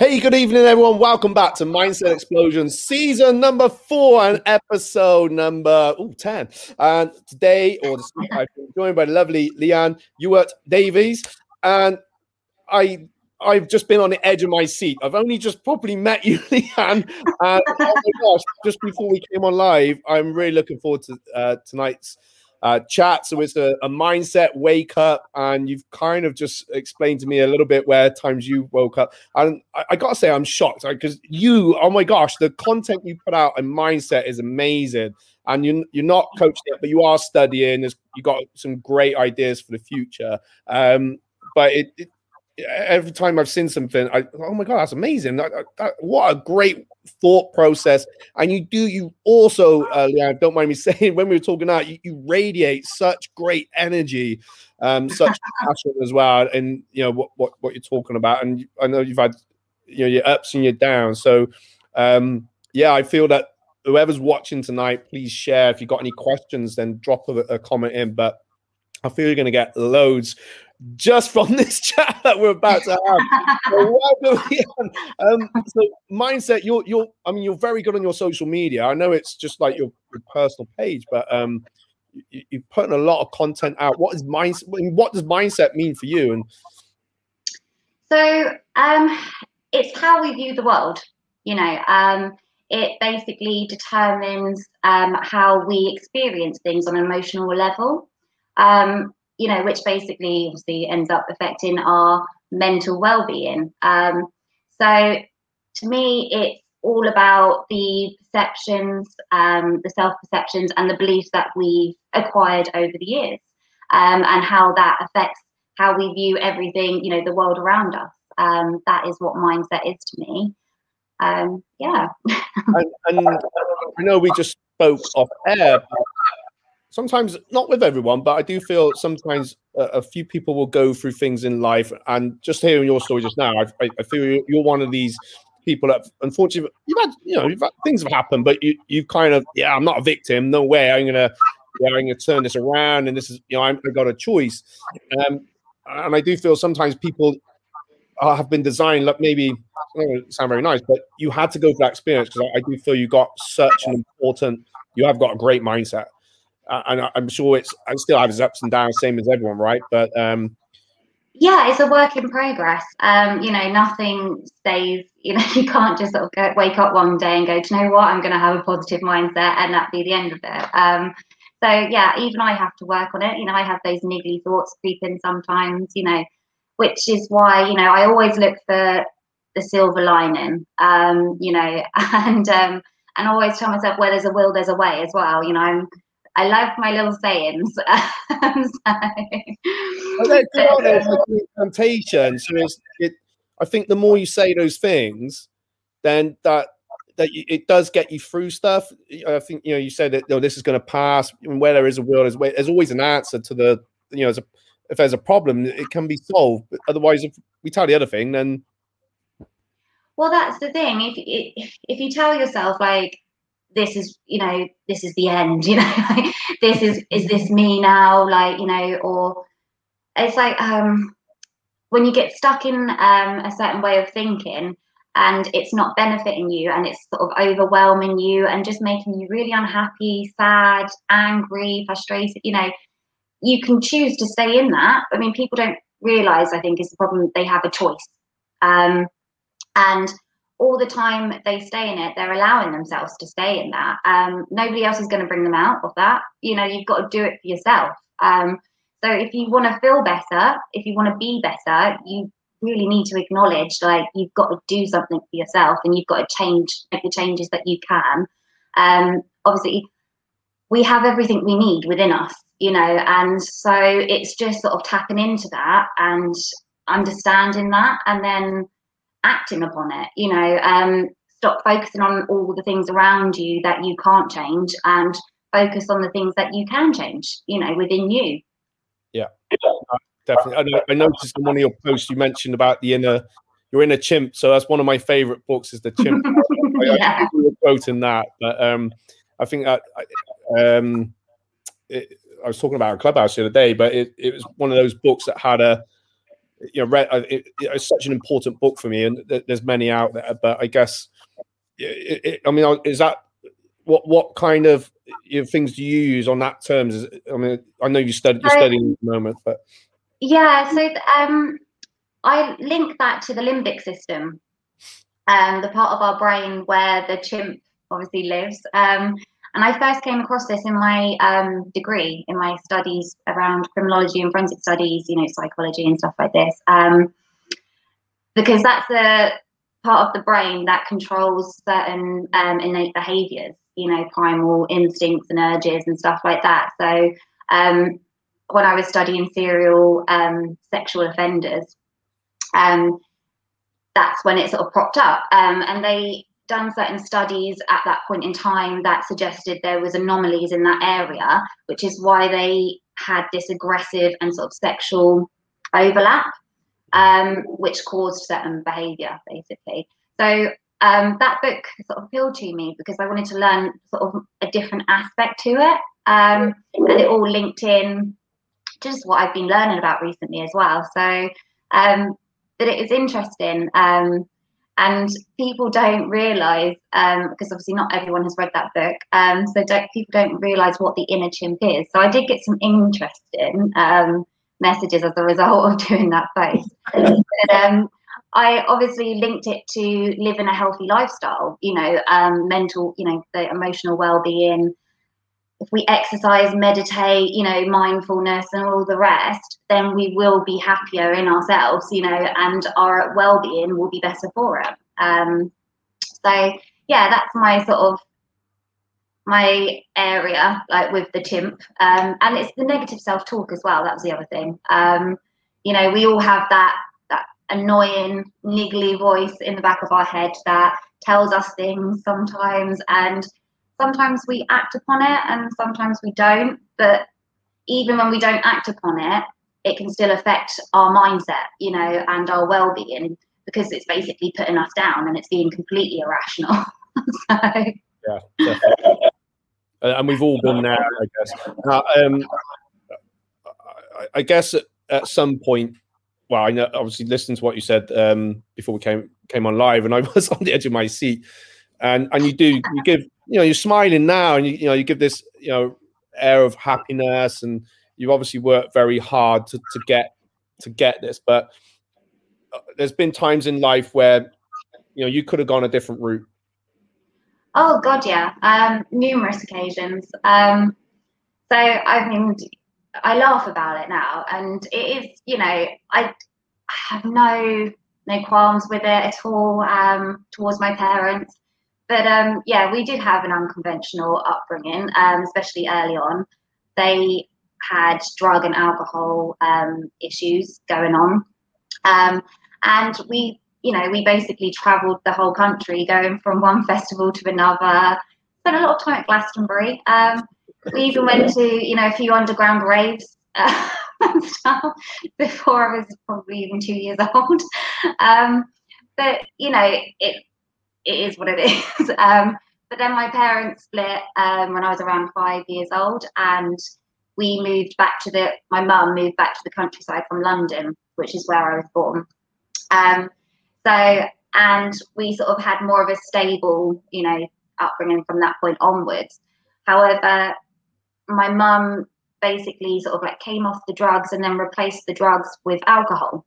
Hey, good evening, everyone. Welcome back to Mindset Explosion, season number four and episode number ooh, 10. And today, or this week, I'm joined by the lovely Leanne Ewart Davies. And I I've just been on the edge of my seat. I've only just properly met you, Leanne. And oh my gosh, just before we came on live, I'm really looking forward to uh, tonight's uh, chat. So it's a, a, mindset wake up, and you've kind of just explained to me a little bit where times you woke up. And I, I gotta say, I'm shocked because right? you, oh my gosh, the content you put out and mindset is amazing. And you, you're not coached yet, but you are studying. You got some great ideas for the future. Um, but it, it every time I've seen something, I oh my god, that's amazing! That, that, what a great thought process. And you do, you also, uh, Leanne, don't mind me saying, when we were talking out, you, you radiate such great energy, um, such passion as well, and you know what, what what you're talking about. And I know you've had you know your ups and your downs. So um, yeah, I feel that whoever's watching tonight, please share. If you've got any questions, then drop a, a comment in. But I feel you're going to get loads just from this chat that we're about to have. so, um, so mindset, you're you're I mean you're very good on your social media. I know it's just like your, your personal page, but um you, you're putting a lot of content out. What is mindset? What does mindset mean for you? And so um it's how we view the world, you know. Um it basically determines um, how we experience things on an emotional level. Um, you know, which basically obviously ends up affecting our mental well-being. Um, so to me, it's all about the perceptions, um, the self-perceptions, and the beliefs that we've acquired over the years, um, and how that affects how we view everything, you know, the world around us. Um, that is what mindset is to me. Um, yeah. and, and I know we just spoke off air, sometimes not with everyone, but I do feel sometimes a, a, few people will go through things in life. And just hearing your story just now, I, I feel you're one of these people that unfortunately you've had, you know, had, things have happened, but you you kind of, yeah, I'm not a victim. No way. I'm gonna, yeah, I'm gonna turn this around, and this is, you know, I'm, I got a choice. Um, and I do feel sometimes people have been designed like maybe sound very nice, but you had to go through that experience because I, I do feel you got such an important. You have got a great mindset and I'm sure it's I still have its ups and downs, same as everyone, right? But um, yeah, it's a work in progress. Um, you know, nothing stays. You know, you can't just sort of go, wake up one day and go, do you know what? I'm going to have a positive mindset, and that be the end of it. Um, so yeah, even I have to work on it. You know, I have those niggly thoughts creep in sometimes. You know, which is why you know I always look for the silver lining. Um, you know, and um, and always tell myself where there's a will, there's a way as well. You know, I'm I love my little sayings. so, temptation. Uh, so it's, it, I think the more you say those things, then that that it does get you through stuff. I think you know you said that you know, this is going to pass. And Where there is a will, there's, there's always an answer to the you know. A, if there's a problem, it can be solved. But otherwise, if we tell the other thing, then well, that's the thing. If if, if you tell yourself like this is you know this is the end you know this is is this me now like you know or it's like um when you get stuck in um, a certain way of thinking and it's not benefiting you and it's sort of overwhelming you and just making you really unhappy sad angry frustrated you know you can choose to stay in that. I mean people don't realize i think is the problem they have a choice. Um, and all the time they stay in it, they're allowing themselves to stay in that. Um, nobody else is going to bring them out of that. You know, you've got to do it for yourself. Um, so if you want to feel better, if you want to be better, you really need to acknowledge like you've got to do something for yourself and you've got to change, make the changes that you can. Um, obviously, we have everything we need within us, you know, and so it's just sort of tapping into that and understanding that and then acting upon it you know um, stop focusing on all the things around you that you can't change and focus on the things that you can change you know within you. Yeah. Definitely. I, I noticed in one of your posts you mentioned about the inner your inner chimp. So that's one of my favorite books is the chimp. Yeah. I, I quoting that but um i think that um it, I was talking about a clubhouse the other day, but it, it was one of those books that had a you know, read, uh, it, it's such an important book for me, and there's many out there. But I guess, it, it, I mean, is that what what kind of you know, things do you use on that terms? I mean, I know you study you're studying at the moment, but yeah. So um, I link that to the limbic system, um, the part of our brain where the chimp obviously lives. Um, and I first came across this in my um, degree, in my studies around criminology and forensic studies, you know, psychology and stuff like this. Um, because that's the part of the brain that controls certain um, innate behaviors, you know, primal instincts and urges and stuff like that. So um, when I was studying serial um, sexual offenders, um, that's when it sort of propped up. and they done certain studies at that point in time that suggested there was anomalies in that area, which is why they had this aggressive and sort of sexual overlap, um, which caused certain behaviour, basically. So um, that book sort of appealed to me because I wanted to learn sort of a different aspect to it, um, and it all linked in just what I've been learning about recently as well. So um, that it is interesting. Um, and people don't realize um, because obviously not everyone has read that book um, so don't, people don't realize what the inner chimp is. So i did get some interesting um, messages as a result of doing that post. But, um, i obviously linked it to living a healthy lifestyle you know um, mental you know the emotional well-being if we exercise, meditate, you know, mindfulness and all the rest, then we will be happier in ourselves, you know, and our well-being will be better for it. Um, so yeah, that's my sort of my area, like with the chimp, um, and it's the negative self-talk as well. That was the other thing. Um, you know, we all have that that annoying, niggly voice in the back of our head that tells us things sometimes, and sometimes we act upon it and sometimes we don't. But even when we don't act upon it, it can still affect our mindset, you know, and our well being because it's basically putting us down and it's being completely irrational. so, yeah, definitely. and we've all been there, I guess. Um, I guess at, at, some point, well, I know obviously listening to what you said um, before we came came on live, and I was on the edge of my seat, and and you do you give you know you're smiling now and you, you know you give this you know air of happiness and you've obviously worked very hard to, to get to get this but uh, there's been times in life where you know you could have gone a different route. Oh god yeah. Um numerous occasions. Um so i mean i laugh about it now and it is you know i, I have no no qualms with it at all um towards my parents but um, yeah, we did have an unconventional upbringing, um, especially early on. They had drug and alcohol um, issues going on. Um, and we, you know, we basically traveled the whole country, going from one festival to another. Spent a lot of time at Glastonbury. Um, we even went to, you know, a few underground raves. Uh, stuff before I was probably even two years old. Um, but you know, it it is what it is. Um, but then my parents split um, when I was around five years old, and we moved back to the. My mum moved back to the countryside from London, which is where I was born. Um, so, and we sort of had more of a stable, you know, upbringing from that point onwards. However, my mum basically sort of like came off the drugs and then replaced the drugs with alcohol.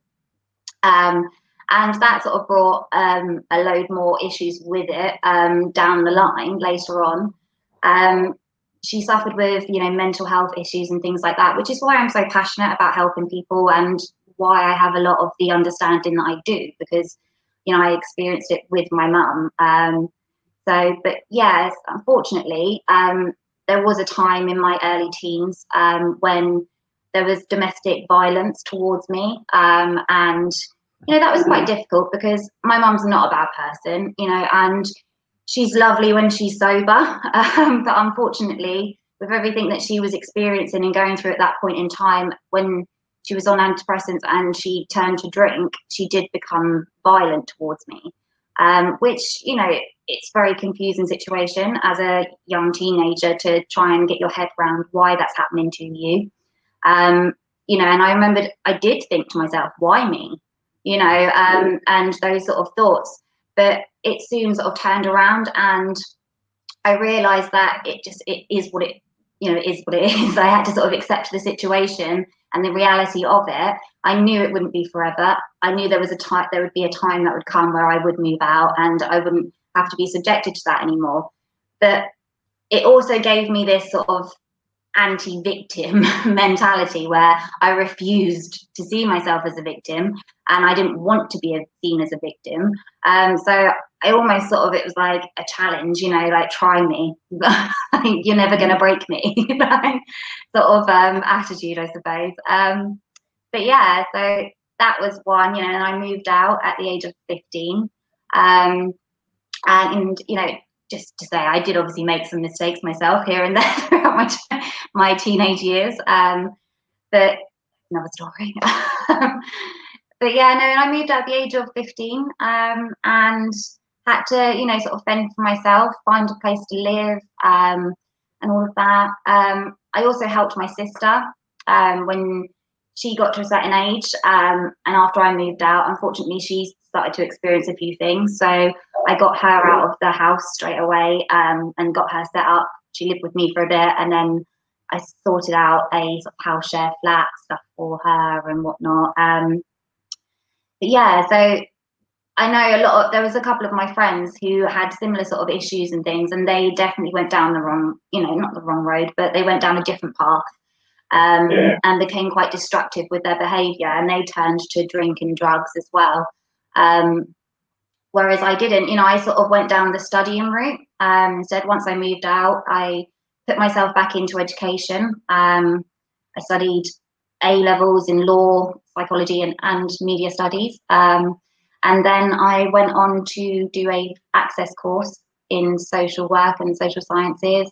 Um, and that sort of brought um, a load more issues with it um, down the line later on. Um, she suffered with, you know, mental health issues and things like that, which is why I'm so passionate about helping people and why I have a lot of the understanding that I do because, you know, I experienced it with my mum. Um, so, but yes, unfortunately, um, there was a time in my early teens um, when there was domestic violence towards me and you know, that was quite difficult because my mum's not a bad person, you know, and she's lovely when she's sober. Um, but unfortunately, with everything that she was experiencing and going through at that point in time, when she was on antidepressants and she turned to drink, she did become violent towards me. Um, which, you know, it's a very confusing situation as a young teenager to try and get your head around why that's happening to you. Um, you know, and I remembered I did think to myself, why me? You know, um, and those sort of thoughts. But it soon sort of turned around and I realized that it just it is what it you know it is what it is. I had to sort of accept the situation and the reality of it. I knew it wouldn't be forever. I knew there was a time there would be a time that would come where I would move out and I wouldn't have to be subjected to that anymore. But it also gave me this sort of anti-victim mentality where I refused to see myself as a victim and I didn't want to be seen as a victim. Um, so I almost sort of it was like a challenge, you know, like try me, you're never going to break me, sort of um, attitude, I suppose. Um, but yeah, so that was one, you know, and I moved out at the age of 15. Um, and you know, just to say, I did obviously make some mistakes myself here and there throughout my my teenage years. Um, but another story. but yeah, no, and I moved at the age of 15 um, and had to, you know, sort of fend for myself, find a place to live, um, and all of that. Um, I also helped my sister um, when she got to a certain age. Um, and after I moved out, unfortunately, she started to experience a few things. So I got her out of the house straight away um, and got her set up. She lived with me for a bit, and then I sorted out a sort of house share flat stuff for her and whatnot. Um, but yeah, so I know a lot of there was a couple of my friends who had similar sort of issues and things, and they definitely went down the wrong, you know, not the wrong road, but they went down a different path um, yeah. and became quite destructive with their behavior, and they turned to drink and drugs as well. Um, whereas I didn't, you know, I sort of went down the studying route. Um, instead, once I moved out, I put myself back into education. Um, I studied A levels in law, psychology, and, and media studies. Um, and then I went on to do a access course in social work and social sciences,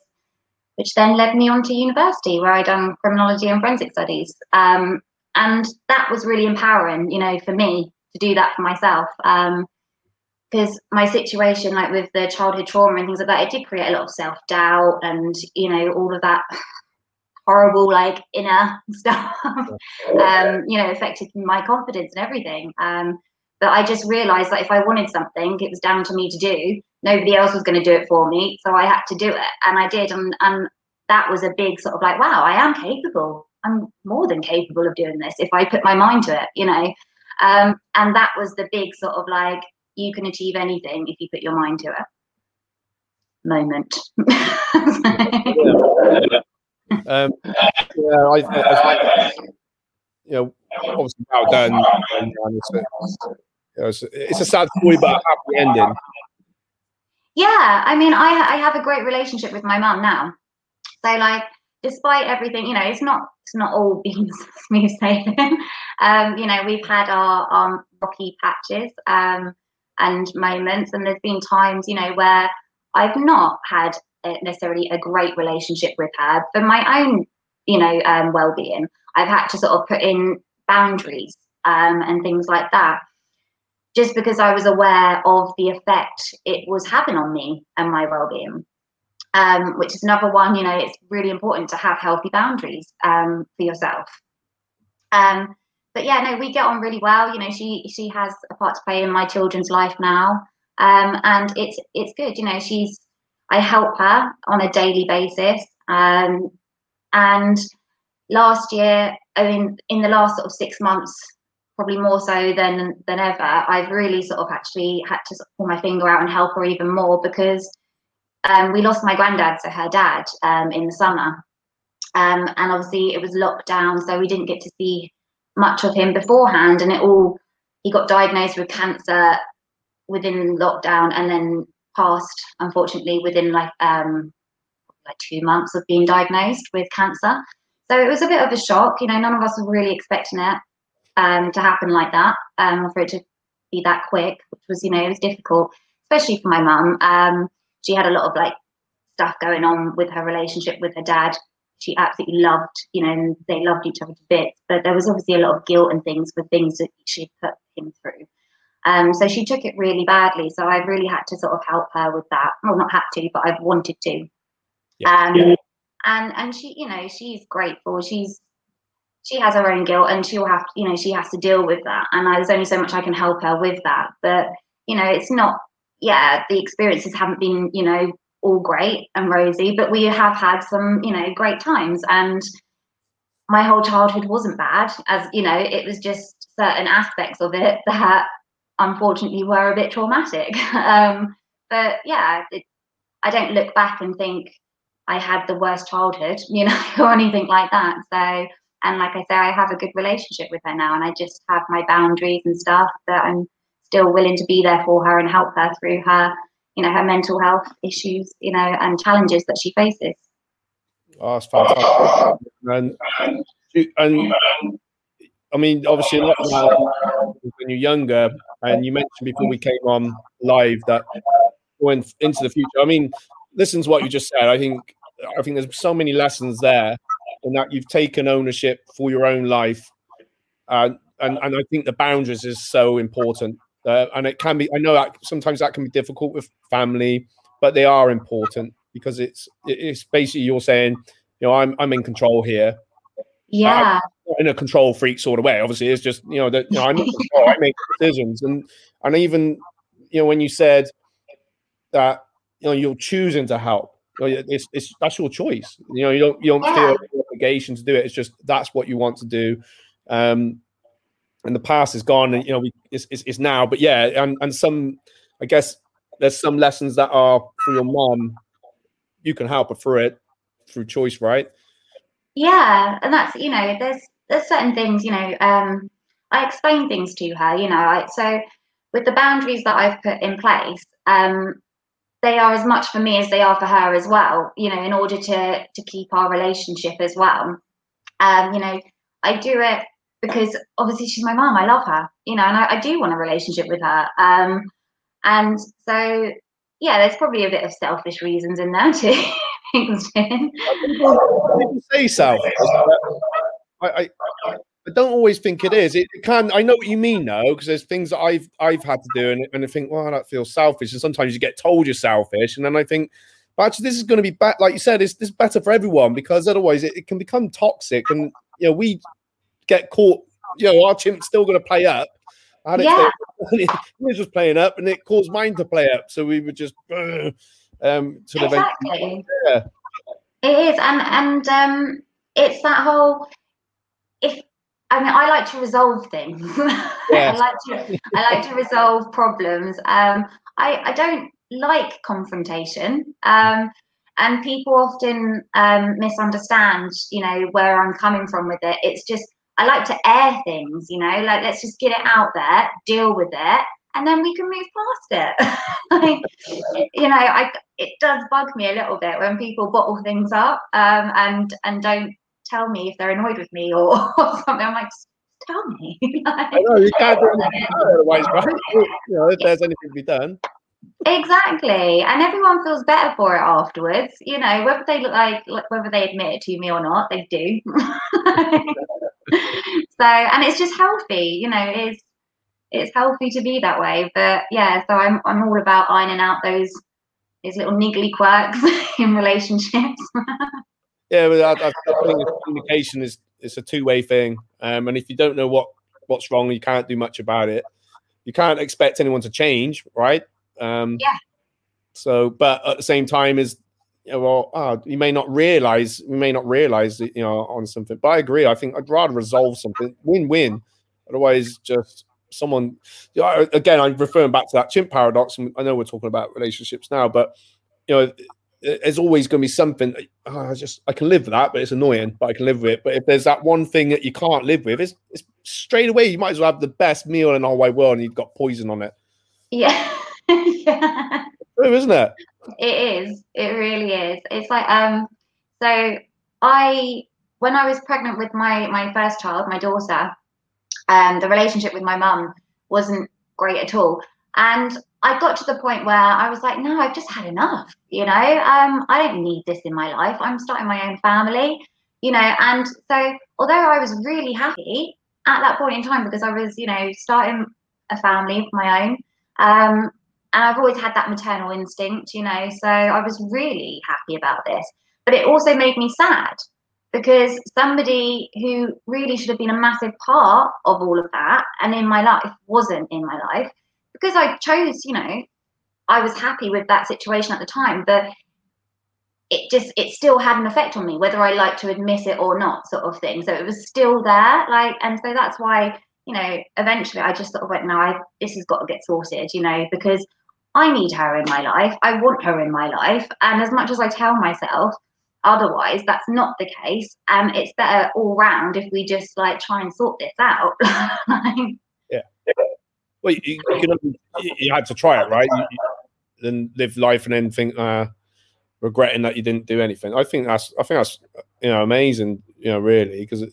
which then led me on to university where I done criminology and forensic studies. Um, and that was really empowering, you know, for me to do that for myself. Um, because my situation, like with the childhood trauma and things like that, it did create a lot of self doubt and you know all of that horrible like inner stuff. um, you know, affected my confidence and everything. Um, but I just realised that if I wanted something, it was down to me to do. Nobody else was going to do it for me, so I had to do it, and I did. And and that was a big sort of like, wow, I am capable. I'm more than capable of doing this if I put my mind to it. You know. Um, and that was the big sort of like you can achieve anything if you put your mind to it moment. yeah. Um, yeah, I, I, you know, obviously well done. And, it's, a, you know, it's, it's, a sad story, but a happy ending. Yeah, I mean, I I have a great relationship with my mum now. So like, despite everything, you know, it's not it's not all been smooth sailing. um, you know, we've had our, our rocky patches. Um, and moments. And there's been times, you know, where I've not had necessarily a great relationship with her for my own, you know, um, well-being. I've had to sort of put in boundaries um, and things like that, just because I was aware of the effect it was having on me and my well-being. Um, which is another one, you know, it's really important to have healthy boundaries um, for yourself. Um, but yeah, no, we get on really well. You know, she she has a part to play in my children's life now, um, and it's it's good. You know, she's I help her on a daily basis, um, and last year, I mean, in the last sort of six months, probably more so than than ever, I've really sort of actually had to pull my finger out and help her even more because um, we lost my granddad, so her dad, um, in the summer, um, and obviously it was lockdown, so we didn't get to see much of him beforehand, and it all he got diagnosed with cancer within lockdown, and then passed unfortunately within like um like two months of being diagnosed with cancer. So it was a bit of a shock. You know, none of us were really expecting it um, to happen like that, um, for it to be that quick, which was, you know, it was difficult, especially for my mum. Um, she had a lot of like stuff going on with her relationship with her dad she absolutely loved, you know, and they loved each other to bits. But there was obviously a lot of guilt and things for things that she put him through. Um, so she took it really badly. So I really had to sort of help her with that. Well, not had to, but I've wanted to. Yeah. Um, yeah. And and she, you know, she's grateful. She's she has her own guilt and she'll have you know she has to deal with that and there's only so much i can help her with that but you know it's not yeah the experiences haven't been you know all great and rosy but we have had some you know great times. And my whole childhood wasn't bad as you know it was just certain aspects of it that unfortunately were a bit traumatic. Um but yeah it, i don't look back and think i had the worst childhood you know or anything like that. So and like I say, I have a good relationship with her now, and I just have my boundaries and stuff that I'm still willing to be there for her and help her through her, you know, her mental health issues, you know, and challenges that she faces. Oh, that's fantastic. And, and I mean, obviously, a lot when you're younger, and you mentioned before we came on live that going into the future. I mean, listen to what you just said. I think I think there's so many lessons there and that you've taken ownership for your own life. Uh, and, and I think the boundaries is so important. Uh, and it can be, I know that sometimes that can be difficult with family, but they are important because it's it's basically you're saying, you know, I'm I'm in control here. Yeah. In a control freak sort of way. Obviously, it's just you know that you know, I'm control. I make decisions, and and even you know when you said that you know you're choosing to help, it's, it's that's your choice. You know, you don't you don't yeah. feel obligation to do it. It's just that's what you want to do. Um, and the past is gone, and you know, we, it's, it's, it's now. But yeah, and and some, I guess there's some lessons that are for your mom. You can help her through it through choice, right? Yeah, and that's you know, there's there's certain things you know. Um, I explain things to her, you know. So with the boundaries that I've put in place, um, they are as much for me as they are for her as well you know in order to to keep our relationship as well um you know i do it because obviously she's my mom i love her you know and I, I do want a relationship with her um and so yeah there's probably a bit of selfish reasons in there too say selfish I, I I don't always think it is. It can. I know what you mean, though, because there's things that I've I've had to do, and, and I think, well, that feels selfish. And sometimes you get told you're selfish, and then I think, but actually, this is going to be better. Like you said, it's this better for everyone because otherwise it, it, can become toxic, and you know we get caught. You know, our chimp's still going to play up. I had yeah. he was just playing up, and it caused mine to play up. So we were just um sort exactly. of yeah. It is, and and um, it's that whole if I mean, I like to resolve things. I like to I like to resolve problems. Um, I I don't like confrontation. Um, and people often um, misunderstand, you know, where I'm coming from with it. It's just I like to air things, you know, like let's just get it out there, deal with it, and then we can move past it. like, you know, I it does bug me a little bit when people bottle things up um, and and don't tell me if they're annoyed with me or, or something. I'm like, tell me. I know you can't do anything otherwise, right? You know, if there's anything to be done. Exactly, and everyone feels better for it afterwards. You know, whether they look like whether they admit it to me or not, they do. so, and it's just healthy. You know, it's it's healthy to be that way. But yeah, so I'm I'm all about ironing out those those little niggly quirks in relationships. Yeah, but I, I think communication is it's a two way thing, um, and if you don't know what what's wrong, you can't do much about it. You can't expect anyone to change, right? Um, yeah. So, but at the same time, is well, oh, you may not realize, you may not realize, that, you know, on something. But I agree. I think I'd rather resolve something, win-win. Otherwise, just someone. You know, again, I'm referring back to that chimp paradox. And I know we're talking about relationships now, but you know, there's always going to be something. Oh, I just I can live with that, but it's annoying. But I can live with it. But if there's that one thing that you can't live with, it's, it's straight away. You might as well have the best meal in whole wide world, and you've got poison on it. Yeah, yeah. Isn't it? It is. It really is. It's like um. So I, when I was pregnant with my my first child, my daughter, um, the relationship with my mum wasn't great at all, and I got to the point where I was like, no, I've just had enough. You know, um, I don't need this in my life. I'm starting my own family, you know. And so, although I was really happy at that point in time because I was, you know, starting a family of my own, um, and I've always had that maternal instinct, you know. So I was really happy about this, but it also made me sad because somebody who really should have been a massive part of all of that and in my life wasn't in my life because I chose, you know, I was happy with that situation at the time, but it just it still had an effect on me, whether I like to admit it or not, sort of thing. So it was still there, like, and so that's why, you know, eventually I just sort of went, no, I this has got to get sorted, you know, because I need her in my life. I want her in my life. And as much as I tell myself otherwise, that's not the case. Um, it's better all round if we just like try and sort this out. yeah. Well, you, you, can, you, had to try it, right? Then live life and then think, uh, regretting that you didn't do anything. I think that's, I think that's, you know, amazing, you know, really, because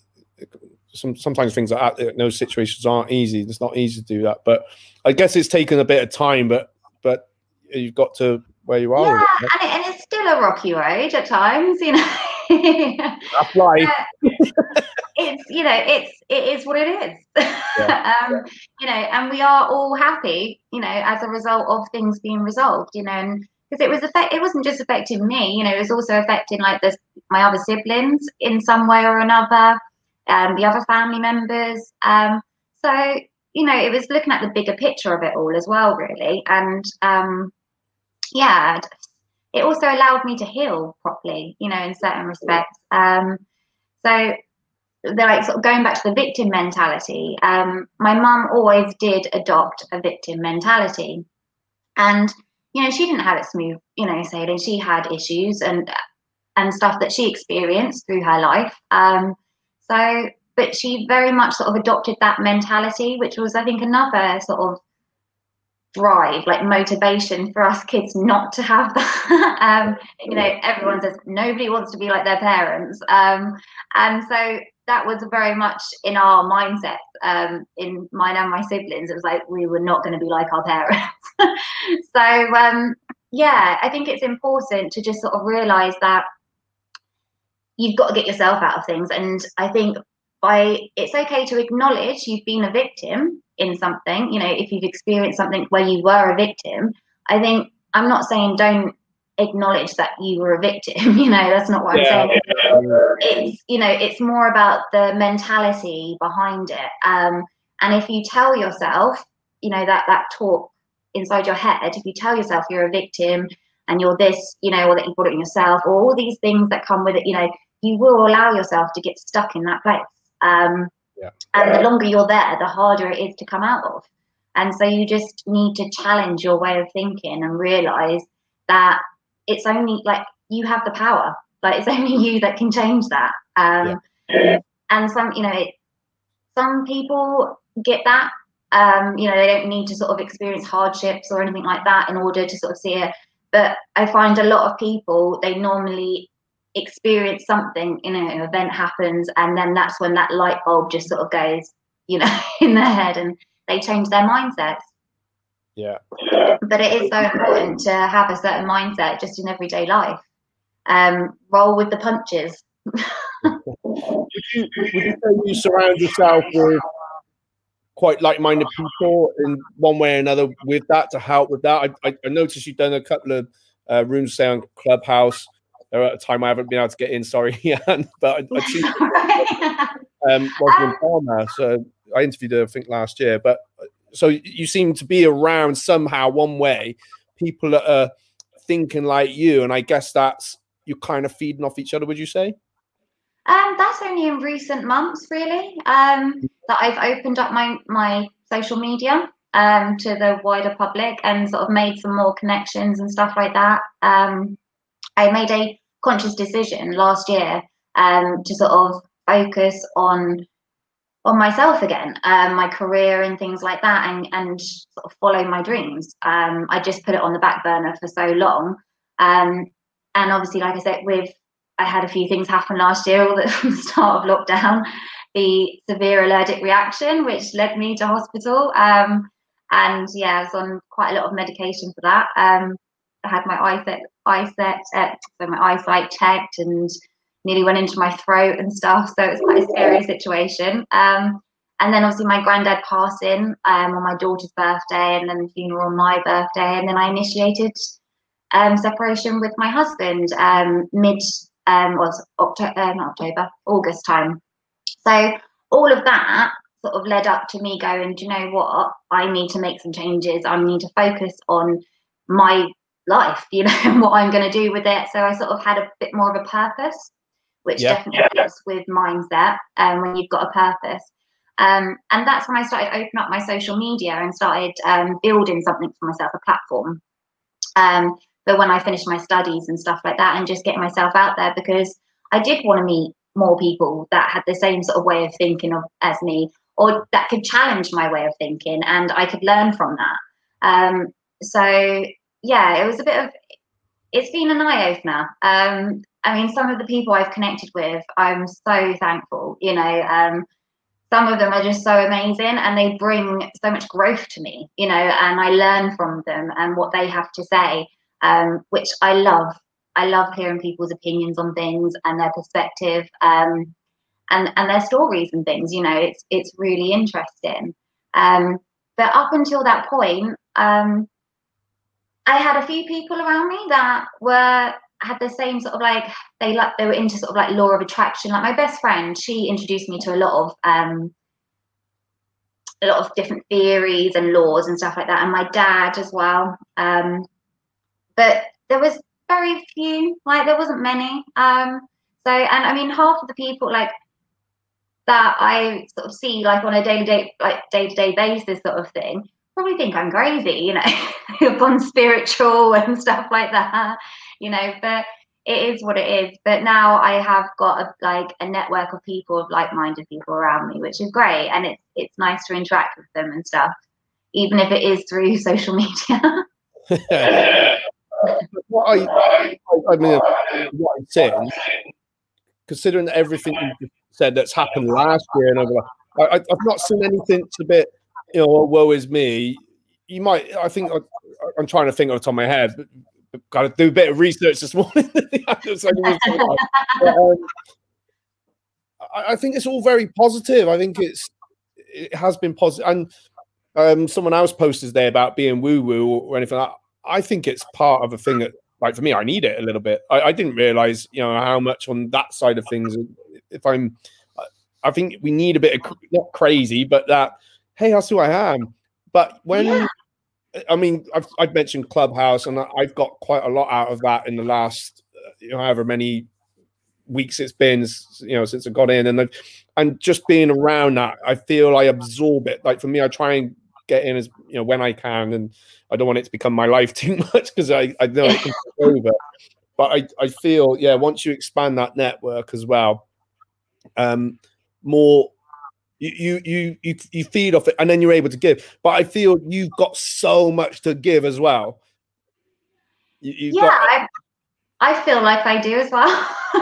some, sometimes things that, those situations aren't easy. It's not easy to do that, but I guess it's taken a bit of time, but but you've got to where you are. Yeah, it, and, it, and, it's still a rocky road at times, you know. That's life. it's you know it's it is what it is. Yeah. um, you know, and we are all happy, you know, as a result of things being resolved, you know, and because it was affect it wasn't just affecting me, you know, it was also affecting like this my other siblings in some way or another, um, the other family members. Um, so you know, it was looking at the bigger picture of it all as well, really. And um, yeah, it also allowed me to heal properly, you know, in certain respects. Um, so they're like sort of going back to the victim mentality. Um, my mum always did adopt a victim mentality, and you know, she didn't have it smooth, you know, sailing. She had issues and and stuff that she experienced through her life. Um, so but she very much sort of adopted that mentality, which was, I think, another sort of drive, like motivation for us kids not to have that. um, you know, everyone says nobody wants to be like their parents. Um, and so that was very much in our mindset, um, in mine and my siblings. It was like we were not going to be like our parents. so, um, yeah, I think it's important to just sort of realize that you've got to get yourself out of things. And I think by it's okay to acknowledge you've been a victim in something you know if you've experienced something where you were a victim. I think i'm not saying don't acknowledge that you were a victim you know that's not what yeah, i'm saying. yeah. it's you know it's more about the mentality behind it. Um and if you tell yourself you know that that talk inside your head if you tell yourself you're a victim and you're this you know or that you brought it on yourself or all these things that come with it you know you will allow yourself to get stuck in that place um, yeah. And the longer you're there, the harder it is to come out of. And so you just need to challenge your way of thinking and realize that it's only like you have the power. Like it's only you that can change that. Um, yeah. And some, you know, it, some people get that. Um, you know, they don't need to sort of experience hardships or anything like that in order to sort of see it. But I find a lot of people, they normally experience something, you know, an event happens, and then that's when that light bulb just sort of goes, you know, in their head, and they change their mindsets. Yeah. But it is so important to have a certain mindset just in everyday life. Um, roll with the punches. would, you, would you say you surround yourself with quite like-minded people in one way or another with that to help with that? I, I, I noticed you've done a couple of uh, rooms down Clubhouse there at a time I haven't been able to get in. Sorry, but I, I um, Rosalind Palmer. So I interviewed her, I think, last year. But so you seem to be around somehow, one way, people that are thinking like you, and I guess that's you're kind of feeding off each other. Would you say? Um, that's only in recent months, really, um, that I've opened up my my social media um, to the wider public and sort of made some more connections and stuff like that. Um, I made a conscious decision last year um, to sort of focus on on myself again, um, my career and things like that, and and sort of follow my dreams. Um, I just put it on the back burner for so long, um, and obviously, like I said, with I had a few things happen last year, all the start of lockdown, the severe allergic reaction, which led me to hospital. Um, and yeah, I was on quite a lot of medication for that. Um, I had my eyesight, eyesight, uh, so my eyesight checked, and nearly went into my throat and stuff. So it's quite a scary situation. Um, and then obviously my granddad passing um, on my daughter's birthday, and then the funeral on my birthday, and then I initiated um, separation with my husband um, mid um, was October, uh, October, August time. So all of that sort of led up to me going, do you know what? I need to make some changes. I need to focus on my life, you know, and what I'm going to do with it. So I sort of had a bit more of a purpose, which yeah. definitely yeah. helps with mindset um, when you've got a purpose. Um, and that's when I started opening up my social media and started um, building something for myself, a platform. Um, but when I finished my studies and stuff like that, and just getting myself out there because I did want to meet more people that had the same sort of way of thinking of as me, or that could challenge my way of thinking, and I could learn from that. Um, so yeah, it was a bit of it's been an eye opener. Um, I mean, some of the people I've connected with, I'm so thankful. You know, um, some of them are just so amazing and they bring so much growth to me, you know, and I learn from them and what they have to say, um, which I love. I love hearing people's opinions on things and their perspective um, and, and their stories and things, you know, it's, it's really interesting. Um, but up until that point, um, I had a few people around me that were had the same sort of like they like they were into sort of like law of attraction. Like my best friend, she introduced me to a lot of um a lot of different theories and laws and stuff like that, and my dad as well. Um, but there was very few, like there wasn't many. Um, so and I mean half of the people like that I sort of see like on a daily day like day to day basis sort of thing probably think I'm crazy, you know, upon spiritual and stuff like that, you know, but it is what it is. But now I have got a, like a network of people, of like-minded people around me, which is great, and it's it's nice to interact with them and stuff, even if it is through social media. what I, I mean, what I'm saying, considering everything you said that's happened last year and over, I, I've not seen anything to bit you know, woe is me. You might, I think, I, am trying to think on the top of my head, but, but got to do a bit of research this morning. um, I, I think it's all very positive. I think it's it has been positive. And um, someone else posted there about being woo woo or anything. Like I think it's part of a thing that, like for me, I need it a little bit. I, I didn't realize, you know, how much on that side of things. If I'm, I think we need a bit of not crazy, but that hey, that's who I am. But when yeah. I mean, I've, I've, mentioned Clubhouse, and I've got quite a lot out of that in the last, uh, you know, however many weeks it's been, you know, since I got in, and I've, and just being around that, I feel I absorb it. Like for me, I try and get in as you know when I can, and I don't want it to become my life too much because I, I know it can take over. But I, I feel, yeah, once you expand that network as well, um, more you, you you you feed off it and then you're able to give. But i feel you've got so much to give as well. You, yeah got, I, I feel like i do as well.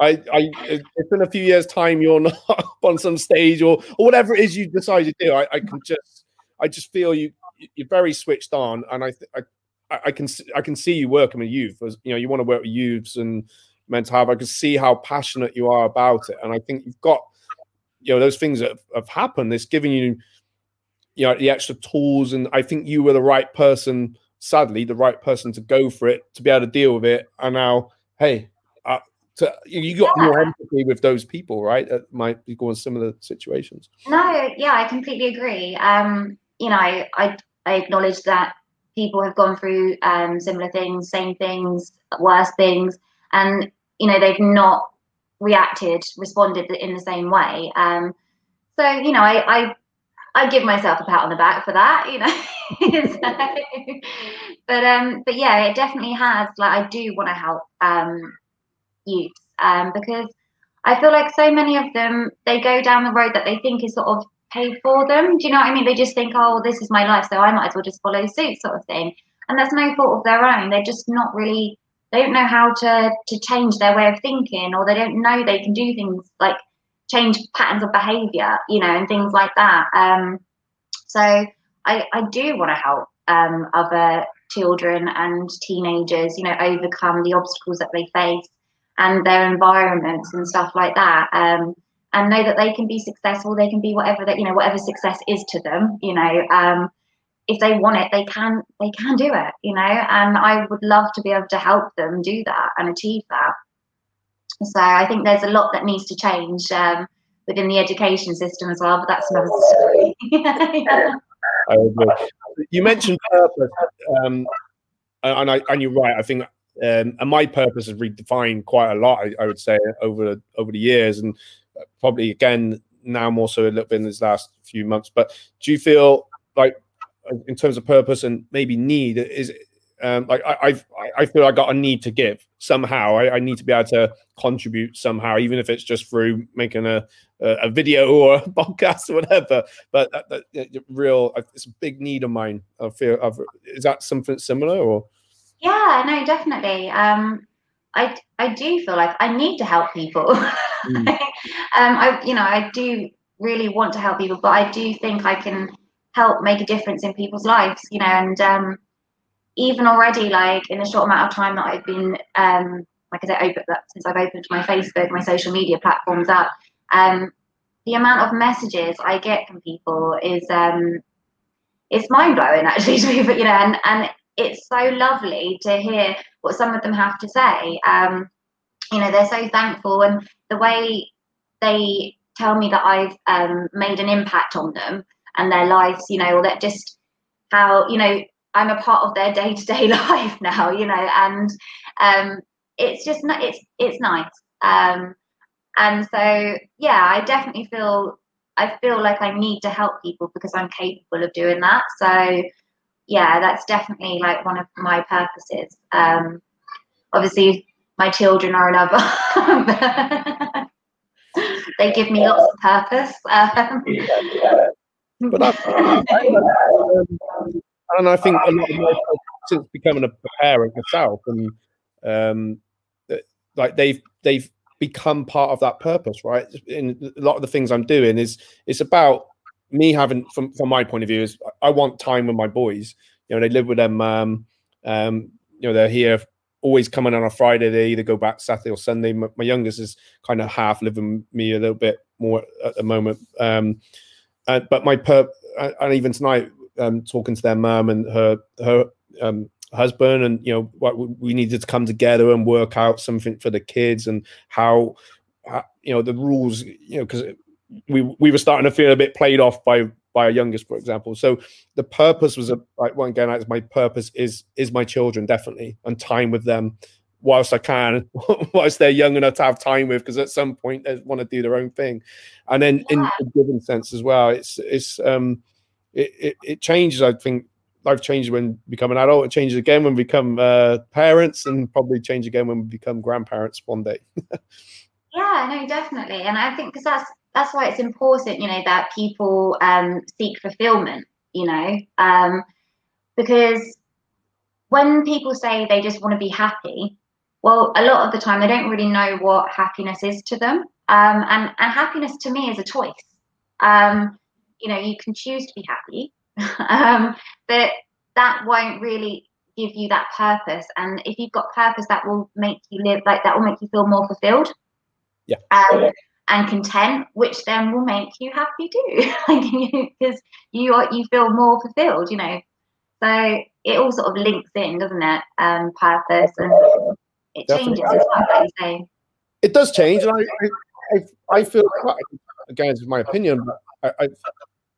I, I it's been a few years time you're not up on some stage or or whatever it is you decide to do. I, I can just i just feel you you're very switched on and i i I can I can see you working with youth as you know you want to work with youths and mental health. I can see how passionate you are about it, and I think you've got you know those things that have, have happened it's giving you you know the extra tools and i think you were the right person sadly the right person to go for it to be able to deal with it. And now hey uh, to, you got yeah. more empathy with those people right? That might be going similar situations. No yeah i completely agree. Um you know i i, I acknowledge that people have gone through um similar things same things worse things and you know they've not reacted, responded in the same way. Um, so you know, I, I I give myself a pat on the back for that, you know. but um, but yeah, it definitely has. Like, I do want to help um, um, because I feel like so many of them they go down the road that they think is sort of paid for them. Do you know what I mean? They just think, oh, this is my life, so I might as well just follow suit, sort of thing. And that's no fault of their own. They're just not really they don't know how to to change their way of thinking or they don't know they can do things like change patterns of behavior you know and things like that. Um, so i i do want to help um, other children and teenagers you know overcome the obstacles that they face and their environments and stuff like that um, and know that they can be successful they can be whatever that you know whatever success is to them you know um, if they want it, they can they can do it, you know. And I would love to be able to help them do that and achieve that. So I think there's a lot that needs to change um, within the education system as well. But that's another story. yeah. I agree. You mentioned purpose, um, and I and you're right. I think um, and my purpose has redefined quite a lot. I, I, would say over over the years, and probably again now more so a little bit in this last few months. But do you feel like, in terms of purpose and maybe need, is um, like I, I've, I feel I got a need to give somehow. I, I, need to be able to contribute somehow, even if it's just through making a a, video or a podcast or whatever. But that, that, real, it's a big need of mine. I feel. I've, is that something similar or? Yeah, no, definitely. Um, I I do feel like I need to help people. Mm. um, I you know I do really want to help people, but I do think I can help make a difference in people's lives. You know, and um, even already, like in the short amount of time that I've been, um, like I said, open, since I've opened my Facebook, my social media platforms up, um, the amount of messages I get from people is um, it's mind blowing actually to. But you know, and and it's so lovely to hear what some of them have to say. Um, you know, they're so thankful, and the way they tell me that I've um, made an impact on them and their lives, you know, or that just how you know I'm a part of their day to day life now, you know, and um, it's just it's it's nice. Um, and so yeah, I definitely feel I feel like I need to help people because I'm capable of doing that. So yeah, that's definitely like one of my purposes. Um, obviously, my children are another. they give me lots of purpose. Um, but I, and I think a lot of my since becoming a parent myself, and um, like they've they've become part of that purpose, right? In a lot of the things I'm doing is it's about me having from from my point of view is I want time with my boys. You know, they live with them. Um, um, you know, they're here always coming on a Friday. They either go back Saturday or Sunday. My, my youngest is kind of half living me a little bit more at the moment. Um, uh, but my per and even tonight, um, talking to their mum and her her um, husband, and you know what we needed to come together and work out something for the kids and how, how you know the rules. You know because we we were starting to feel a bit played off by by our youngest, for example. So the purpose was a like one again, as my purpose is is my children definitely and time with them whilst I can, whilst they're young enough to have time with, because at some point they want to do their own thing. And then yeah. in a given sense as well, it's it's um it, it, it changes. I think life changes when we become an adult. It changes again when we become uh, parents, and probably change again when we become grandparents one day. yeah, no, definitely. And I think because that's that's why it's important, you know, that people um, seek fulfillment. You know, um, because when people say they just want to be happy, well, a lot of the time they don't really know what happiness is to them. Um, and and happiness to me is a choice. Um, you know, you can choose to be happy, um, but that won't really give you that purpose. And if you've got purpose, that will make you live like that will make you feel more fulfilled. Yeah. Um, and content, which then will make you happy too, because you are you feel more fulfilled. You know, so it all sort of links in, doesn't it? Um, purpose and it Definitely. changes well, like you say. It does change, and I, I, I feel quite, again, it's my opinion, but I, I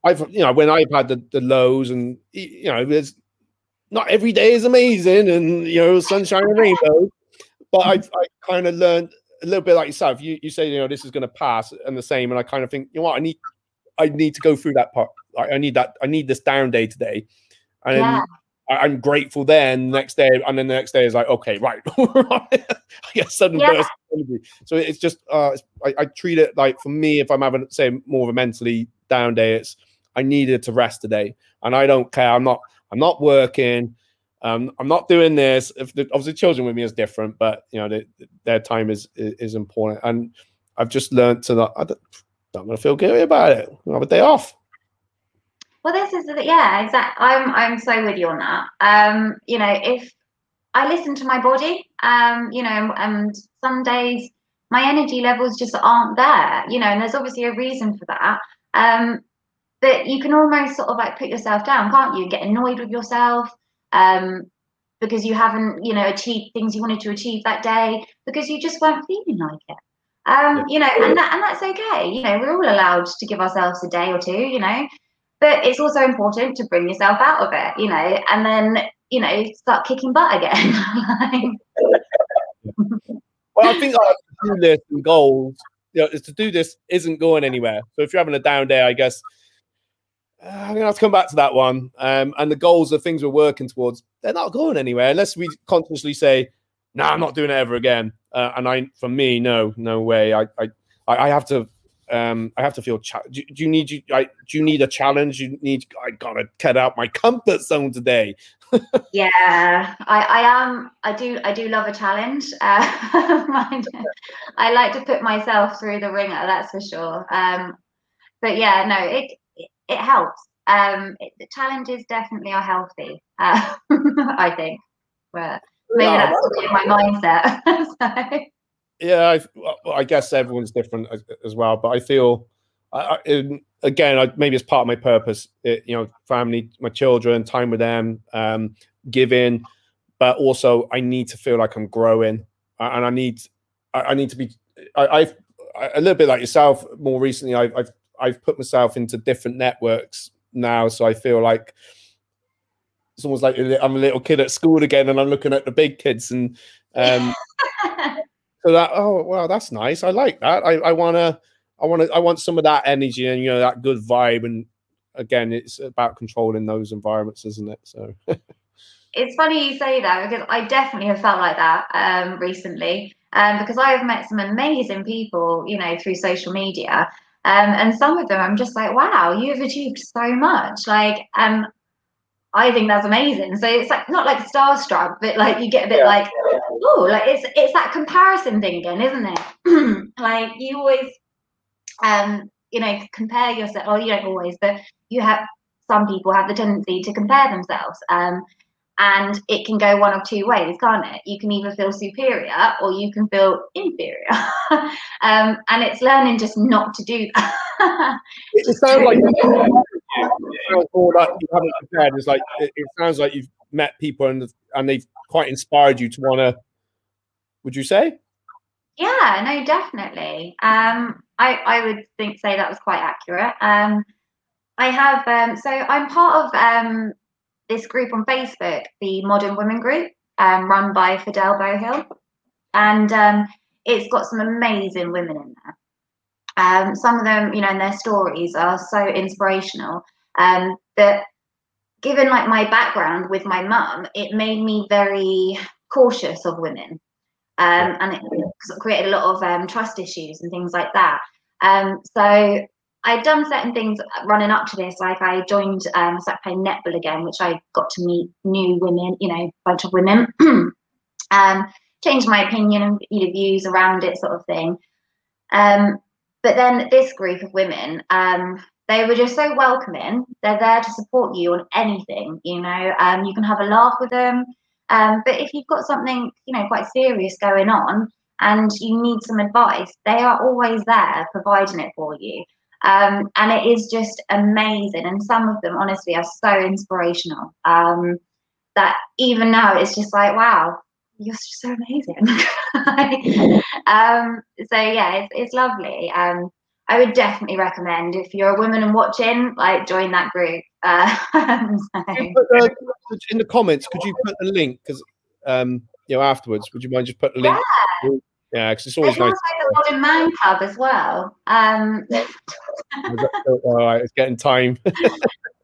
I've you know when I've had the, the lows and you know there's not every day is amazing and you know sunshine and rainbow, but I I kind of learned a little bit like yourself. You you say you know this is going to pass and the same, and I kind of think you know what I need I need to go through that part. Like, I need that I need this down day today, and yeah. I, am grateful. Then the next day, and then the next day is like okay, right. I get sudden yeah. burst. So it's just uh, it's, I, I treat it like for me if I'm having say more of a mentally down day, it's I needed to rest today, and I don't care. I'm not. I'm not working. Um, I'm not doing this. If the, obviously children with me is different, but you know they, their time is, is, is important, and I've just learned to not. I don't, don't want to feel guilty about it. I have a day off. Well, this is yeah, exactly. I'm I'm so with you on that. Um, you know, if I listen to my body, um, you know, and some days my energy levels just aren't there, you know, and there's obviously a reason for that. Um, but you can almost sort of like put yourself down, can't you? Get annoyed with yourself. Um, because you haven't, you know, achieved things you wanted to achieve that day because you just weren't feeling like it. Um, you know, and that and that's okay. You know, we're all allowed to give ourselves a day or two, you know, but it's also important to bring yourself out of it, you know, and then you know start kicking butt again. well, I think like to do list and goals, you know, is to do this isn't going anywhere. So if you're having a down day, I guess uh, I'm gonna have to come back to that one. Um, and the goals, the things we're working towards, they're not going anywhere unless we consciously say, "No, nah, I'm not doing it ever again." Uh, and I, for me, no, no way. I, I, I have to, um, I have to feel. Cha- do, do, you need you? I, do you need a challenge? You need. I gotta cut out my comfort zone today. yeah, I, I am. I do. I do love a challenge. Uh, I like to put myself through the wringer. That's for sure. Um, but yeah, no, it it, it helps. Um, it, the challenges definitely are healthy. Uh, I think. But maybe yeah, that's my mindset. so. Yeah, I, I, guess everyone's different as, as well, but I feel, I, I, again, maybe it's part of my purpose. It, you know, family, my children, time with them, um, giving, but also I need to feel like I'm growing, and I need, I, need to be. I, have a little bit like yourself. More recently, I've, I've I've put myself into different networks now, so I feel like it's almost like I'm a little kid at school again, and I'm looking at the big kids, and um, so that oh wow, that's nice. I like that. I, I wanna, I wanna, I want some of that energy and you know that good vibe. And again, it's about controlling those environments, isn't it? So. it's funny you say that because I definitely have felt like that um, recently. Um, because I have met some amazing people, you know, through social media. Um, and some of them I'm just like, wow, you've achieved so much. Like, um, I think that's amazing. So it's like not like starstruck, but like you get a bit yeah. like, oh, like it's it's that comparison thing again, isn't it? like you always, um, you know, compare yourself. Well, you don't always, but you have some people have the tendency to compare themselves. Um, and it can go one of two ways, can't it? You can either feel superior or you can feel inferior. um, and it's learning just not to do that. it sounds like sounds more like you haven't prepared. It's like it, it, sounds like you've met people and and they've quite inspired you to want to. Would you say? Yeah, no, definitely. Um, I I would think say that was quite accurate. Um, I have um, so I'm part of um this group on Facebook, the Modern Women Group, um, run by Fidel Bohill, and um, it's got some amazing women in there. Um, some of them, you know, and their stories are so inspirational. Um, that given like my background with my mum, it made me very cautious of women. Um, and it created a lot of um, trust issues and things like that. Um, so I'd done certain things running up to this, like I joined, um, playing netball again, which I got to meet new women, you know, a bunch of women, um, changed my opinion and you know, views around it, sort of thing. Um, but then this group of women, um, they were just so welcoming. They're there to support you on anything, you know. Um, you can have a laugh with them. Um, but if you've got something, you know, quite serious going on and you need some advice, they are always there providing it for you. Um, and it is just amazing. And some of them, honestly, are so inspirational um, that even now it's just like, wow, you're so amazing. um, so yeah, it's, it's lovely. Um, I would definitely recommend if you're a woman and watching, like join that group. Uh, so. the, in the comments, could you put the link? Because um, you know, afterwards, would you mind just put the link? Yeah. Yeah, because it's always nice. like the Modern Man Club as well. Um, all right, it's getting time.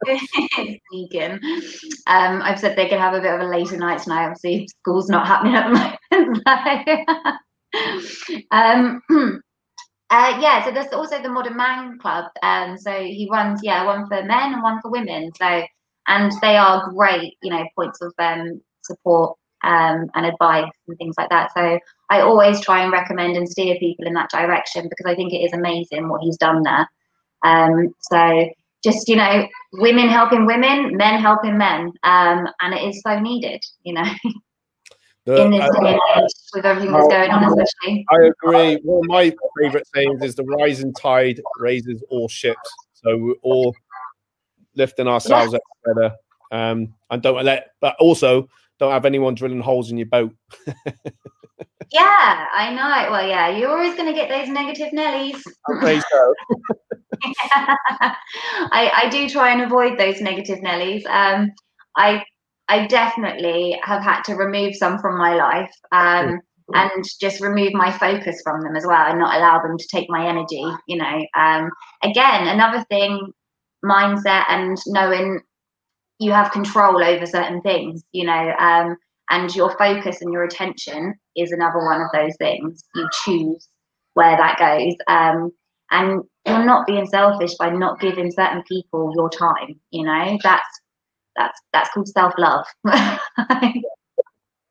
Vegan. Um, I've said they can have a bit of a later night tonight. Obviously, school's not happening at the moment. um, uh, yeah, so there's also the Modern Man Club. Um, so he runs, yeah, one for men and one for women. So, and they are great, you know, points of um, support um, and advice and things like that. So I always try and recommend and steer people in that direction because I think it is amazing what he's done there. Um, so just you know, women helping women, men helping men, um, and it is so needed. You know. The, in this uh, day and age, with everything that's going on, especially. I agree. One of my favourite sayings is the rising tide raises all ships. So we're all lifting ourselves yeah. up together. Um, and don't let, but also don't have anyone drilling holes in your boat. yeah, I know. Well, yeah, you're always going to get those negative Nellies. I so. I, I do try and avoid those negative Nellies. Um, I I definitely have had to remove some from my life um, and just remove my focus from them as well and not allow them to take my energy. You know, um, again, another thing, mindset and knowing you have control over certain things, you know, um, and your focus and your attention is another one of those things. You choose where that goes. Um, and you're not being selfish by not giving certain people your time, you know, that's that's that's called self-love.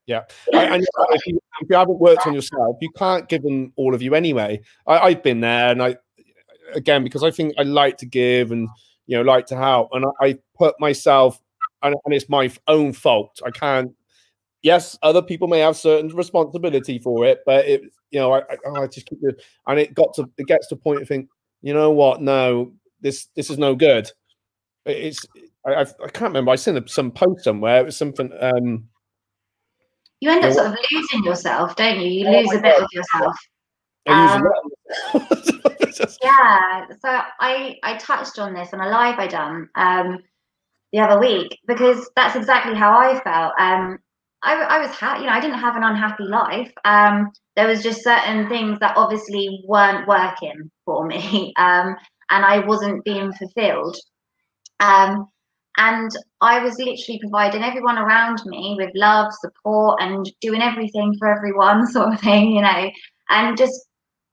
yeah. And if you, if you haven't worked on yourself, you can't give them all of you anyway. I, I've been there and I again because I think I like to give and you know like to help and I, I put myself and, and it's my own fault. I can't. Yes, other people may have certain responsibility for it, but it, you know, I, I, oh, I just keep it, and it got to, it gets to a point of think, you know what? No, this, this is no good. It's, I, I can't remember. I seen some post somewhere. It was something. um You end up sort of losing yourself, don't you? You oh lose a bit God. of yourself. Um, yeah. So I I touched on this on a live I done. Um, the other week because that's exactly how I felt. Um, I, I was happy, you know, I didn't have an unhappy life. Um, there was just certain things that obviously weren't working for me, um, and I wasn't being fulfilled. Um, and I was literally providing everyone around me with love, support, and doing everything for everyone, sort of thing, you know, and just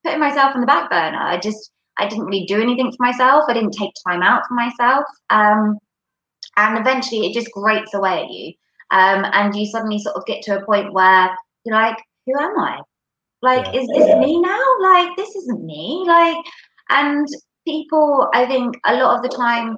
putting myself on the back burner. I just, I didn't really do anything for myself. I didn't take time out for myself. Um, and eventually it just grates away at you um, and you suddenly sort of get to a point where you're like who am i like yeah. is this yeah. me now like this isn't me like and people i think a lot of the time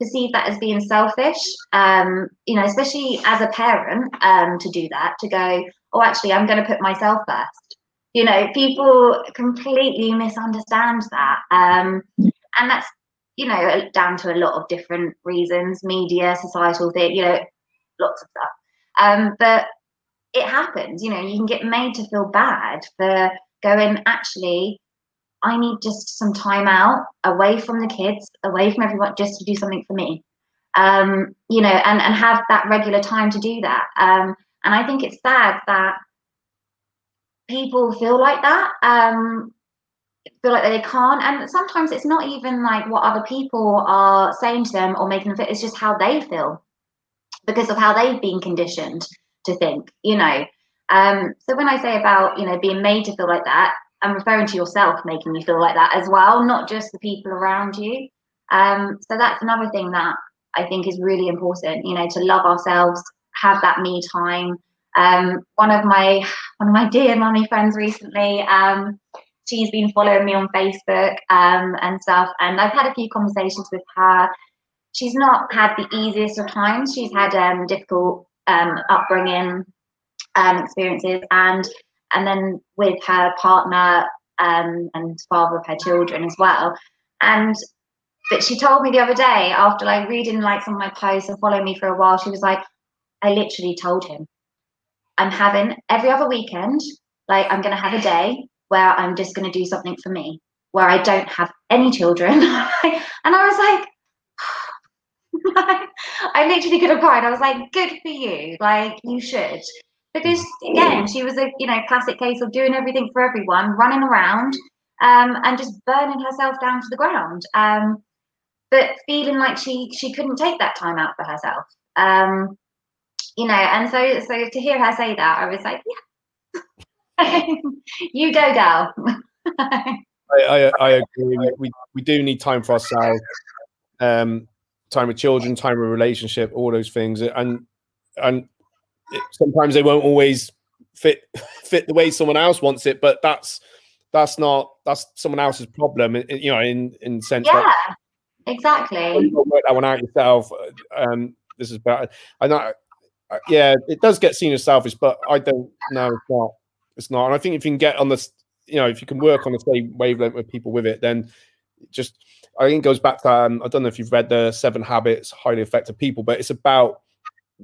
perceive that as being selfish um, you know especially as a parent um, to do that to go oh actually i'm going to put myself first you know people completely misunderstand that um, and that's you know, down to a lot of different reasons, media, societal thing, you know, lots of stuff. Um, but it happens, you know, you can get made to feel bad for going, actually, I need just some time out away from the kids, away from everyone, just to do something for me. Um, you know, and, and have that regular time to do that. Um, and I think it's sad that people feel like that. Um, feel like they can't and sometimes it's not even like what other people are saying to them or making them feel it's just how they feel because of how they've been conditioned to think you know um, so when i say about you know being made to feel like that i'm referring to yourself making you feel like that as well not just the people around you um, so that's another thing that i think is really important you know to love ourselves have that me time um, one of my one of my dear mummy friends recently um, she's been following me on Facebook um, and stuff, and I've had a few conversations with her. She's not had the easiest of times. She's had um, difficult um, upbringing um, experiences, and and then with her partner um, and father of her children as well. And but she told me the other day after like reading like some of my posts and following me for a while, she was like, I literally told him, I'm having every other weekend, like I'm gonna have a day where I'm just to do something for me, where I don't have any children. and I was like, I literally could have cried. I was like, good for you. Like, you should. Because again, she was a you know classic case of doing everything for everyone, running around, um, and just burning herself down to the ground. Um, but feeling like she she couldn't take that time out for herself. Um, you know, and so so to hear her say that, I was like, yeah, you go, gal. I, I, I, agree. We, we do need time for ourselves, um, time with children, time with relationship, all those things, and and it, sometimes they won't always fit fit the way someone else wants it, but that's that's not that's someone else's problem. You know, in in sense. Yeah, that, exactly. work that one out yourself. Um, this is better. I know. Yeah, it does get seen as selfish, but I don't know. It's not. It's not. And I think if you can get on this, you know, if you can work on the same wavelength with people with it, then just I think it goes back to um, I don't know if you've read the Seven Habits Highly Effective People, but it's about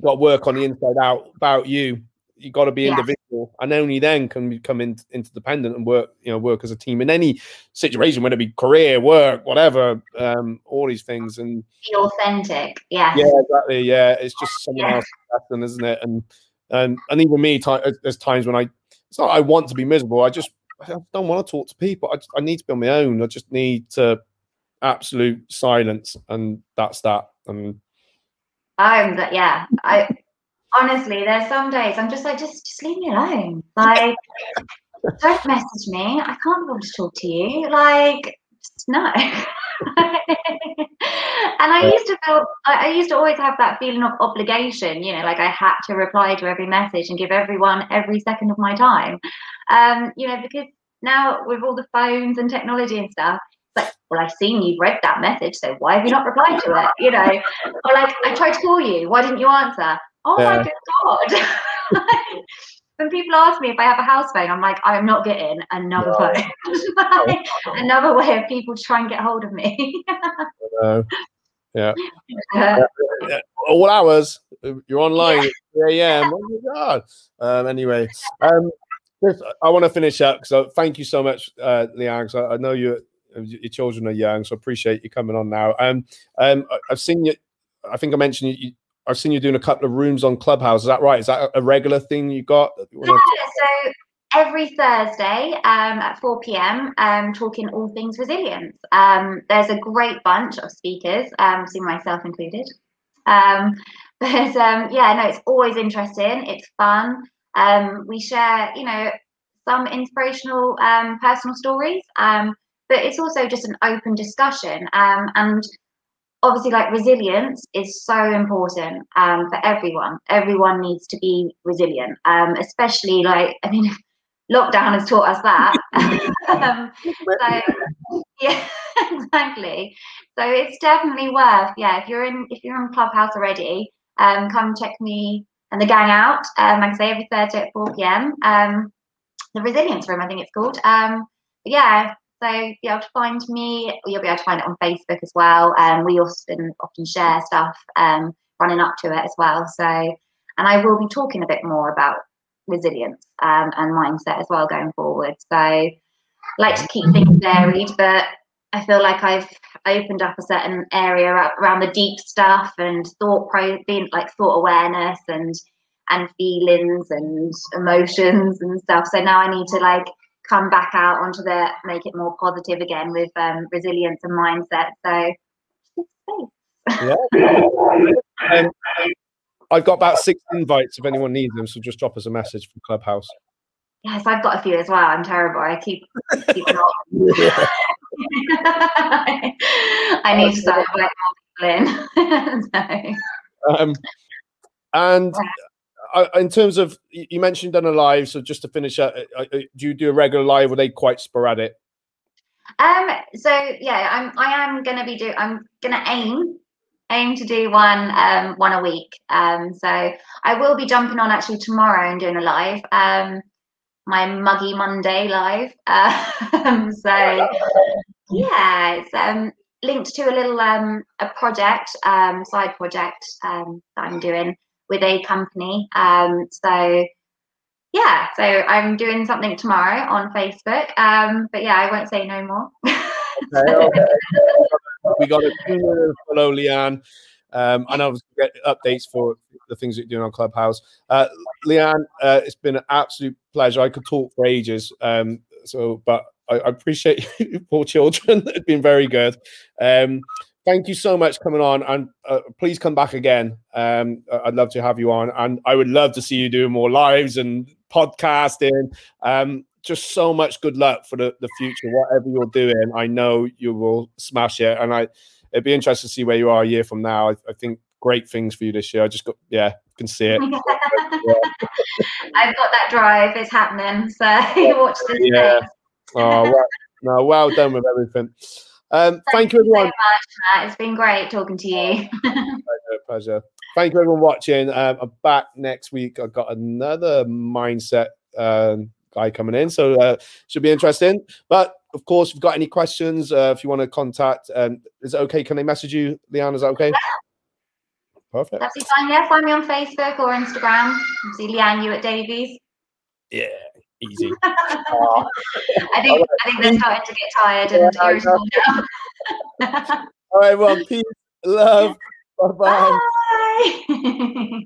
got to work on the inside out about you. You got to be Yeah. individual, and only then can you come in, interdependent and work. You know, work as a team in any situation, whether it be career, work, whatever. Um, all these things, and Be authentic. Yeah. yeah, exactly. Yeah, it's just someone Yeah. else's lesson, isn't it? And and and even me, ti- there's times when I, it's not I want to be miserable. I just I don't want to talk to people. I just, I need to be on my own. I just need to absolute silence, and that's that. And I'm that yeah. I honestly there's some days I'm just like, just just leave me alone. Like don't message me. I can't want to talk to you. Like just no. and I used to feel I, I used to always have that feeling of obligation, you know, like I had to reply to every message and give everyone every second of my time. Um, you know, because now with all the phones and technology and stuff, it's like, well, I've seen you've read that message, so why have you not replied to it? You know, or like, I tried to call you, why didn't you answer? Oh my good God. when people ask me if I have a house phone, I'm like, I'm not getting another No. phone. Like, another way of people to try and get hold of me. uh, Uh, all hours, you're online at 3 a.m. Oh my god. Um, anyway, um, I want to finish up. So thank you so much, uh, Leanne. 'cause I, know you, your children are young, so appreciate you coming on now. Um, um, I've seen you. I think I mentioned you. I've seen you doing a couple of rooms on Clubhouse. Is that right? Is that a- regular thing you got? Yeah, so every Thursday um, at 4 p.m., um, talking all things resilience. Um, there's a great bunch of speakers, um, myself included. Um, but um, yeah, no, it's always interesting. It's fun. Um, we share, you know, some inspirational um, personal stories, um, but it's also just an open discussion. Um, and obviously, like resilience is so important um, for everyone. Everyone needs to be resilient, um, especially like I mean, lockdown has taught us that. um, so yeah, exactly. So it's definitely worth. Yeah, if you're in if you're in Clubhouse already, um, come check me and the gang out. Um, like I say, every Thursday at 4 p.m. Um, the Resilience Room, I think it's called. Um, yeah, so you'll be able to find me, you'll be able to find it on Facebook as well. Um, we often often share stuff um, running up to it as well. So, and I will be talking a bit more about resilience um, and mindset as well going forward. So, like to keep things varied, but I feel like I've opened up a certain area around the deep stuff and thought pro being like thought awareness and and feelings and emotions and stuff. So now I need to like come back out onto the make it more positive again with um, resilience and mindset. So Yeah. um, I've got about six invites if anyone needs them, so just drop us a message from Clubhouse. Yes, I've got a few as well. I'm terrible. I keep keep not. I need to start inviting more people in. so, Um, and in terms of, you mentioned done a live, so just to finish up, uh, uh, do you do a regular live? Or are they quite sporadic? Um, so yeah, I'm I am gonna be do I'm gonna aim aim to do one um one a week. Um so I will be jumping on actually tomorrow and doing a live. Um my muggy Monday live. Um so yeah, it's um linked to a little um a project, um side project um that I'm doing with a company. Um so yeah, so I'm doing something tomorrow on Facebook. Um, but yeah, I won't say no more. we got to follow Leanne. Um, and obviously get updates for the things that you're doing on Clubhouse. Uh, Leanne, uh, it's been an absolute pleasure. I could talk for ages. Um, so, but I, I appreciate you, poor children. it's been very good. Um, thank you so much coming on, and uh, please come back again. Um, I'd love to have you on, and I would love to see you doing more lives and podcasting. Um, just so much good luck for the, the future, whatever you're doing. I know you will smash it, and I it'd be interesting to see where you are a year from now. I, I think great things for you this year. I just got yeah, can see it. I've got that drive. It's happening. So watch this Yeah. Oh, well, no, well done with everything. Um, thank you, so everyone. much, Matt. It's been great talking to you. Pleasure, pleasure. Thank you, everyone, watching. Um, I'm back next week. I've got another mindset um, guy coming in, so uh, should be interesting. But of course, if you've got any questions, uh, if you want to contact, um, is it okay? Can they message you, Leanne? Is that okay? Yeah. Perfect. That's fine. Yeah, find me on Facebook or Instagram. See Leanne you at Davies. Yeah, easy. I think I think they're starting to get tired and Yeah, irritable now. All right, well, peace, love, bye bye. Bye.